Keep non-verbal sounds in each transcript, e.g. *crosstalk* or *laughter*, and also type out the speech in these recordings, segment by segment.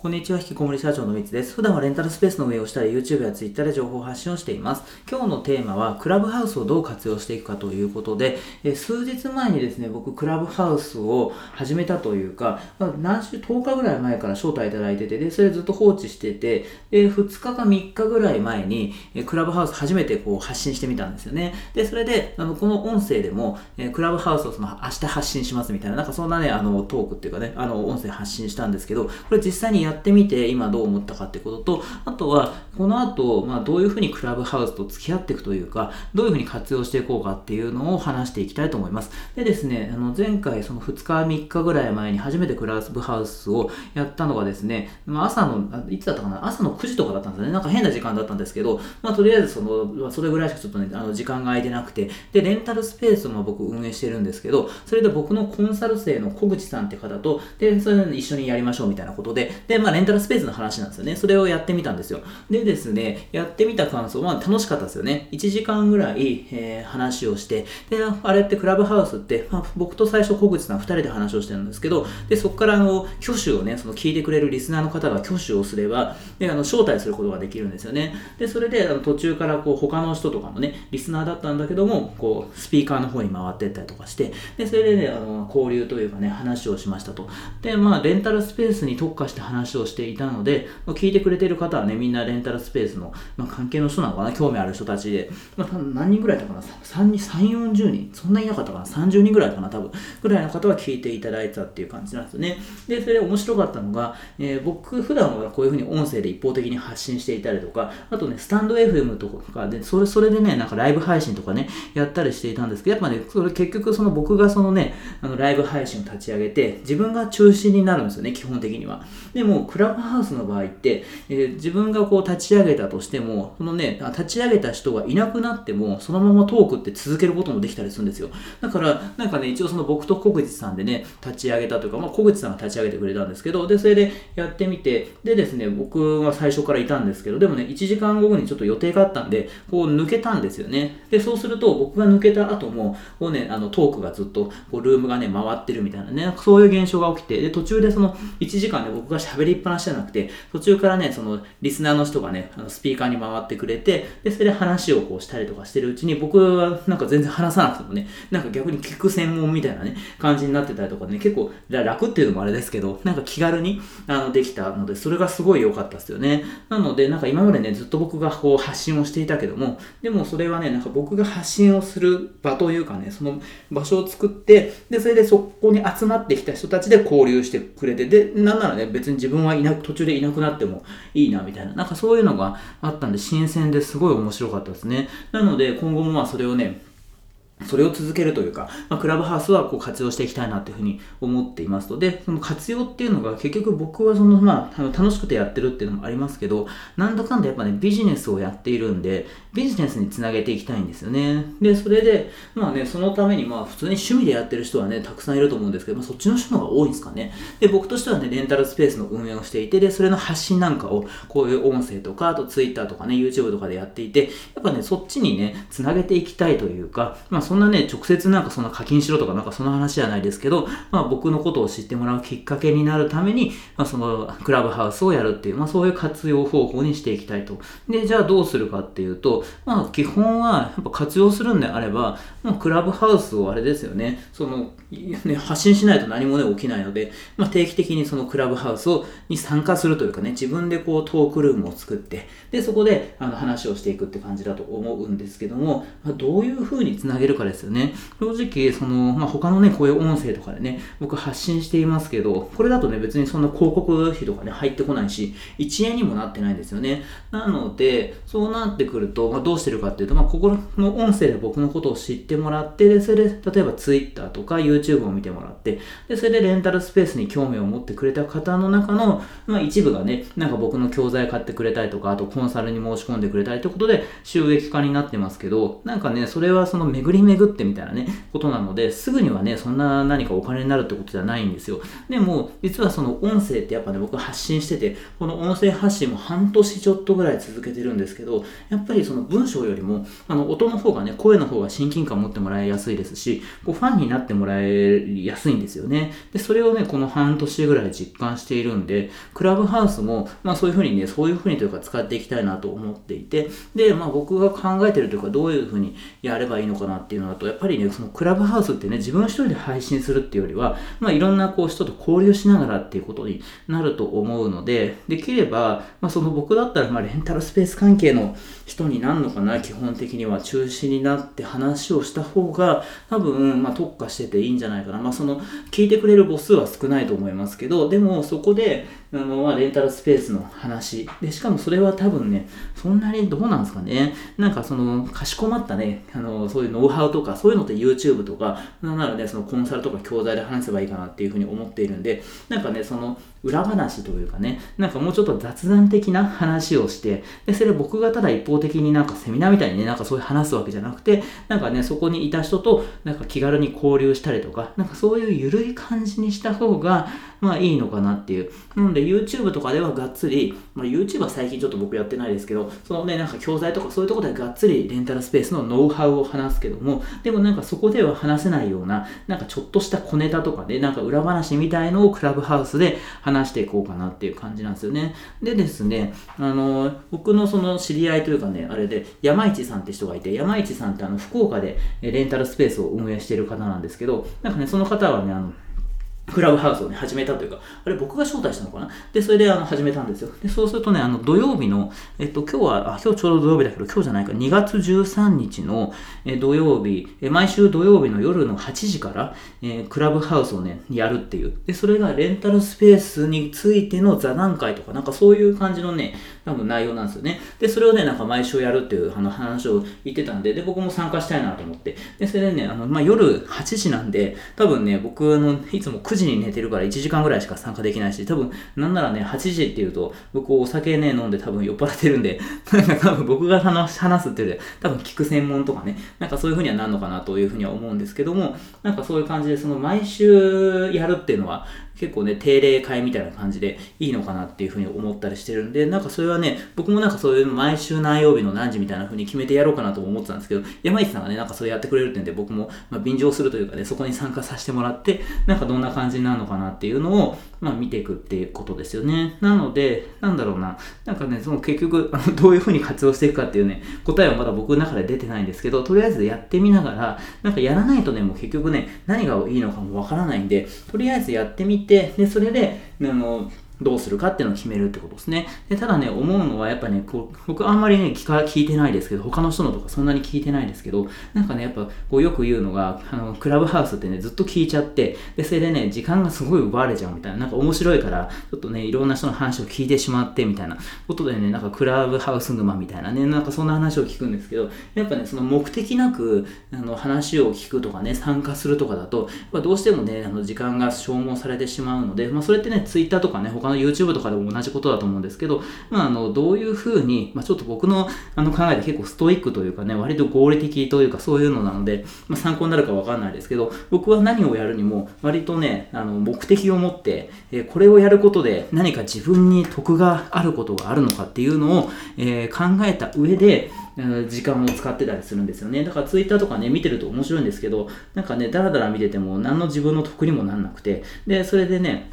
こんにちは、引きこもり社長のみつです。普段はレンタルスペースの運営をしたり、YouTube や Twitter で情報発信をしています。今日のテーマは、クラブハウスをどう活用していくかということで、え数日前にですね、僕、クラブハウスを始めたというか、ま、何週、10日ぐらい前から招待いただいてて、で、それずっと放置してて、で、2日か3日ぐらい前に、えクラブハウス初めてこう発信してみたんですよね。で、それで、あの、この音声でも、えクラブハウスをその、明日発信しますみたいな、なんかそんなね、あの、トークっていうかね、あの、音声発信したんですけど、これ実際にややってみて、今、どう思ったかってことと、あとは、この後、まあ、どういうふうにクラブハウスと付き合っていくというか、どういうふうに活用していこうかっていうのを話していきたいと思います。でですね、あの、前回、その2日、3日ぐらい前に初めてクラブハウスをやったのがですね、まあ、朝の、いつだったかな、朝の9時とかだったんですよね。なんか変な時間だったんですけど、まあ、とりあえずその、それぐらいしかちょっとね、あの、時間が空いてなくて、で、レンタルスペースも僕運営してるんですけど、それで僕のコンサル生の小口さんって方と、で、それで一緒にやりましょうみたいなことで、で、まあ、レンタルスペースの話なんですよね。それをやってみたんですよ。でですね、やってみた感想は楽しかったですよね。1時間ぐらい、えー、話をして、で、あれってクラブハウスって、まあ、僕と最初小口さん2人で話をしてるんですけど、で、そこからあの、挙手をね、その聞いてくれるリスナーの方が挙手をすれば、で、あの、招待することができるんですよね。で、それで、あの途中からこう、他の人とかもね、リスナーだったんだけども、こう、スピーカーの方に回ってったりとかして、で、それでね、あの、交流というかね、話をしましたと。で、まあ、レンタルスペースに特化して話をしていたので、まあ聞いてくれてる方はね、みんなレンタルスペースの、まあ、関係の人なのかな、興味ある人たちで、まあ、何人ぐらいだったかな、3、3 40人、そんなにいなかったかな、30人ぐらいかな、多分、ぐらいの方は聞いていただいたっていう感じなんですよね。で、それで面白かったのが、えー、僕、普段はこういうふうに音声で一方的に発信していたりとか、あとね、スタンド FM とかで、それ、それでね、なんかライブ配信とかね、やったりしていたんですけど、やっぱね、それ結局その僕がそのね、あのライブ配信を立ち上げて、自分が中心になるんですよね、基本的には。でも、クラブハウスの場合って、えー、自分がこう立ち上げたとしても、そのね、立ち上げた人がいなくなっても、そのままトークって続けることもできたりするんですよ。だから、なんかね、一応その僕と小口さんでね、立ち上げたというか、まあ、小口さんが立ち上げてくれたんですけど、で、それでやってみて、でですね、僕は最初からいたんですけど、でもね、1時間後にちょっと予定があったんで、こう抜けたんですよね。で、そうすると、僕が抜けた後も、こうね、あの、トークがずっと、こう、ルームがね、回ってるみたいなね、そういう現象が起きて、で、途中でその、1時間で僕が喋りっぱなしじゃなくて、途中からね、その、リスナーの人がね、あのスピーカーに回ってくれて、で、それで話をこうしたりとかしてるうちに、僕はなんか全然話さなくてもね、なんか逆に聞く専門みたいなね、感じになってたりとかね、結構楽っていうのもあれですけど、なんか気軽にあのできたので、それがすごい良かったですよね。なので、なんか今までね、ずっと僕がこう発信をしていたけども、でもそれはね、なんか僕が発信をする場というかね、その場所を作って、で、それでそこに集まってきた人たちで交流してくれて、で、なんならね、別に自分はいな、途中でいなくなってもいいな、みたいな、なんかそういうのがあったんで、新鮮ですごい面白かったですね。なので、今後もまあそれをね、それを続けるというか、まあ、クラブハウスはこう活用していきたいなというふうに思っていますので、その活用っていうのが結局僕はその、まあ、楽しくてやってるっていうのもありますけど、なんだかんだやっぱね、ビジネスをやっているんで、ビジネスにつなげていきたいんですよね。で、それで、まあね、そのためにまあ普通に趣味でやってる人はね、たくさんいると思うんですけど、まあ、そっちの人の方が多いんですかね。で、僕としてはね、レンタルスペースの運営をしていて、で、それの発信なんかを、こういう音声とか、あと Twitter とかね、YouTube とかでやっていて、やっぱね、そっちにね、つなげていきたいというか、まあそんなね、直接なんかそんな課金しろとかなんかその話じゃないですけど、まあ僕のことを知ってもらうきっかけになるために、まあそのクラブハウスをやるっていう、まあそういう活用方法にしていきたいと。で、じゃあどうするかっていうと、まあ基本はやっぱ活用するんであれば、まあクラブハウスをあれですよね、その、ね、発信しないと何もね、起きないので、まあ定期的にそのクラブハウスをに参加するというかね、自分でこうトークルームを作って、で、そこであの話をしていくって感じだと思うんですけども、まあ、どういう風につなげるかですよね。正直、その、まあ、他のね、こういう音声とかでね、僕発信していますけど、これだとね、別にそんな広告費とかね、入ってこないし、1円にもなってないんですよね。なので、そうなってくると、まあ、どうしてるかっていうと、まあ、ここの音声で僕のことを知ってもらって、で、それで、例えば Twitter とか YouTube を見てもらって、で、それでレンタルスペースに興味を持ってくれた方の中の、まあ、一部がね、なんか僕の教材買ってくれたりとか、あとコンサルに申し込んでくれたりということで、収益化になってますけど、なんかね、それはその巡り巡ってみたいなね、ことなので、すぐにはね、そんな何かお金になるってことじゃないんですよ。でも、実はその音声ってやっぱね、僕発信してて、この音声発信も半年ちょっとぐらい続けてるんですけど、やっぱりその文章よりも、あの、音の方がね、声の方が親近感を持ってもらいやすいですし、こうファンになってもらいやすいんですよね。で、それをね、この半年ぐらい実感しているんで、クラブハウスも、まあそういうふうにね、そういうふうにというか使っていきたいなと思っていて、で、まあ僕が考えてるというか、どういうふうにやればいいのかなっていうのだと、やっぱりね、そのクラブハウスってね、自分一人で配信するっていうよりは、まあいろんなこう人と交流しながらっていうことになると思うので、できれば、まあその僕だったら、まあレンタルスペース関係の人になるのかな、基本的には中心になって話をした方が、多分、まあ特化してていいんじゃないかな。まあその、聞いてくれる母数は少ないと思いますけど、でもそこで、あの、まあレンタルスペースの話。で、しかもそれは多分ね、そんなにどうなんですかね。なんかその、かしこまったね、あの、そういうノウハウとか、そういうのって YouTube とか、なんならね、そのコンサルとか教材で話せばいいかなっていうふうに思っているんで、なんかね、その、裏話というかね、なんかもうちょっと雑談的な話をして、で、それ僕がただ一方的になんかセミナーみたいにね、なんかそういう話すわけじゃなくて、なんかね、そこにいた人と、なんか気軽に交流したりとか、なんかそういう緩い感じにした方が、まあいいのかなっていう。なのでで YouTube とかではがっつり、まあ YouTube は最近ちょっと僕やってないですけど、そのね、なんか教材とかそういうところでがっつりレンタルスペースのノウハウを話すけども、でもなんかそこでは話せないような、なんかちょっとした小ネタとかで、なんか裏話みたいのをクラブハウスで話していこうかなっていう感じなんですよね。でですね、あの、僕のその知り合いというかね、あれで、山市さんって人がいて、山市さんってあの、福岡でレンタルスペースを運営している方なんですけど、なんかね、その方はね、あの、クラブハウスをね、始めたというか、あれ僕が招待したのかな？で、それであの始めたんですよ。で、そうするとね、あの土曜日の、えっと、今日は、あ、今日ちょうど土曜日だけど、今日じゃないか、2月13日の、え土曜日、え毎週土曜日の夜の8時から、えー、クラブハウスをね、やるっていう。で、それがレンタルスペースについての座談会とか、なんかそういう感じのね、多分内容なんですよね。で、それをね、なんか毎週やるっていうあの話を言ってたんで、で、僕も参加したいなと思って。で、それでね、あの、まあ、夜8時なんで、多分ね、僕、あの、いつも9時に寝てるから1時間ぐらいしか参加できないし、多分、なんならね、8時っていうと、僕お酒ね、飲んで多分酔っ払ってるんで、*laughs* なんか多分僕が話すっていうで、多分聞く専門とかね、なんかそういう風にはなるのかなというふうには思うんですけども、なんかそういう感じで、その毎週やるっていうのは、結構ね、定例会みたいな感じでいいのかなっていうふうに思ったりしてるんで、なんかそれはね、僕もなんかそういう毎週何曜日の何時みたいな風に決めてやろうかなと思ってたんですけど、山市さんがね、なんかそれやってくれるってんで、僕も、まあ、便乗するというかね、そこに参加させてもらって、なんかどんな感じになるのかなっていうのを、まあ見ていくっていうことですよね。なので、なんだろうな、なんかね、その結局、あ *laughs* のどういう風に活用していくかっていうね、答えはまだ僕の中で出てないんですけど、とりあえずやってみながら、なんかやらないとね、もう結局ね、何がいいのかもわからないんで、とりあえずやってみて、で、それで、あの、どうするかっていうのを決めるってことですね。でただね、思うのはやっぱね、こう僕あんまりね聞か、聞いてないですけど、他の人のとかそんなに聞いてないですけど、なんかね、やっぱこうよく言うのが、あの、クラブハウスってね、ずっと聞いちゃって、で、それでね、時間がすごい奪われちゃうみたいな、なんか面白いから、ちょっとね、いろんな人の話を聞いてしまってみたいなことでね、なんかクラブハウス沼みたいなね、なんかそんな話を聞くんですけど、やっぱね、その目的なく、あの、話を聞くとかね、参加するとかだと、まどうしてもね、あの、時間が消耗されてしまうので、まあ、それってね、Twitter とかね、他の YouTube とかでも同じことだと思うんですけど、まあ、あの、どういうふうに、まあ、ちょっと僕のあの考えで結構ストイックというかね、割と合理的というかそういうのなので、まあ、参考になるかわかんないですけど、僕は何をやるにも割とね、あの、目的を持って、え、これをやることで何か自分に得があることがあるのかっていうのを、えー、考えた上で、時間を使ってたりするんですよね。だからツイッターとかね、見てると面白いんですけど、なんかね、だらだら見てても何の自分の得にもなんなくて、で、それでね、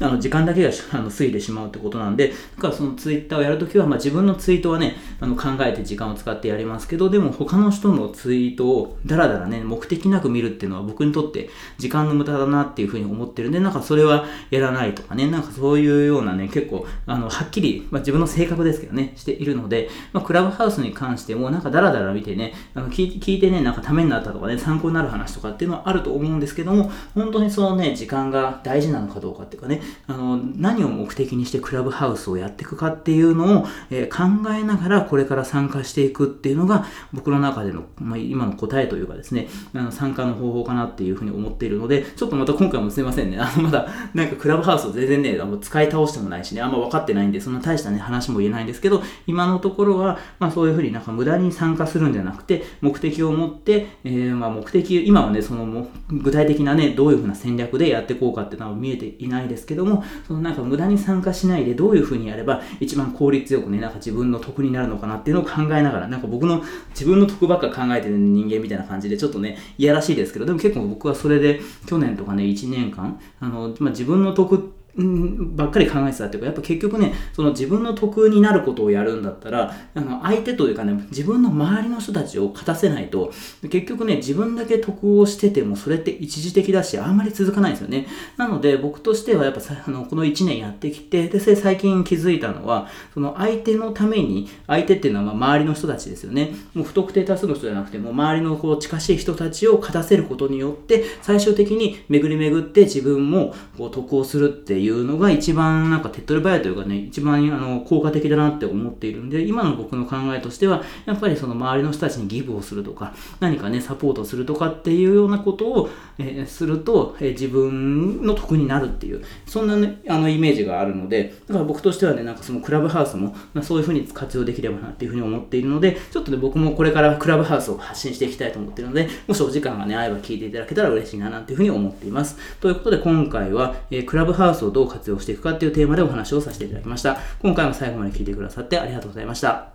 あの時間だけがあの過ぎてしまうってことなんで、だからそのツイッターをやるときは、まあ、自分のツイートはね、あの考えて時間を使ってやりますけど、でも他の人のツイートをだらだらね、目的なく見るっていうのは僕にとって時間の無駄だなっていうふうに思ってるんで、なんかそれはやらないとかね、なんかそういうようなね、結構、あの、はっきり、まあ、自分の性格ですけどね、しているので、まあ、クラブハウスに関しても、なんかダラダラ見てね、あの聞いてね、なんかためになったとかね、参考になる話とかっていうのはあると思うんですけども、本当にそのね、時間が大事なのかどうかっていうかね、あの、何を目的にしてクラブハウスをやっていくかっていうのを、えー、考えながらこれから参加していくっていうのが僕の中での、まあ、今の答えというかですね、あの参加の方法かなっていうふうに思っているので、ちょっとまた今回もすいませんね、あの、まだなんかクラブハウスを全然ね、あの使い倒してもないしね、あんま分かってないんで、そんな大したね、話も言えないんですけど、今のところは、まあそういうふうになんか無駄に参加するんじゃなくて、目的を持って、えー、まあ目的、今はね、その具体的なね、どういうふうな戦略でやっていこうかっていうのは見えていないですけどけども、そのなんか無駄に参加しないでどういうふうにやれば一番効率よくね、なんか自分の得になるのかなっていうのを考えながら、なんか僕の自分の得ばっか考えてる人間みたいな感じで、ちょっとね、いやらしいですけど、でも結構僕はそれで去年とかね、1年間、あの、まあ、自分の得ってうんばっかり考えてたっていうか、やっぱ結局ね、その自分の得になることをやるんだったら、あの相手というかね、自分の周りの人たちを勝たせないと、結局ね、自分だけ得をしてても、それって一時的だし、あんまり続かないんですよね。なので、僕としてはやっぱさ、あの、この1年やってきて、で、最近気づいたのは、その相手のために、相手っていうのはま周りの人たちですよね。もう不特定多数の人じゃなくて、もう周りのこう近しい人たちを勝たせることによって、最終的に巡り巡って自分もこう得をするっていういうのが一番なんか手っ取り早いというかね、一番あの効果的だなって思っているんで、今の僕の考えとしては、やっぱりその周りの人たちにギブをするとか、何かね、サポートするとかっていうようなことを、えー、すると、えー、自分の得になるっていう、そんなね、あのイメージがあるので、だから僕としてはね、なんかそのクラブハウスも、まあ、そういうふうに活用できればなっていうふうに思っているので、ちょっとね、僕もこれからクラブハウスを発信していきたいと思っているので、もしお時間がね、合えば聞いていただけたら嬉しいななんていうふうに思っています。ということで、今回は、えー、クラブハウスををどう活用していくかっていうテーマでお話をさせていただきました。今回も最後まで聞いてくださってありがとうございました。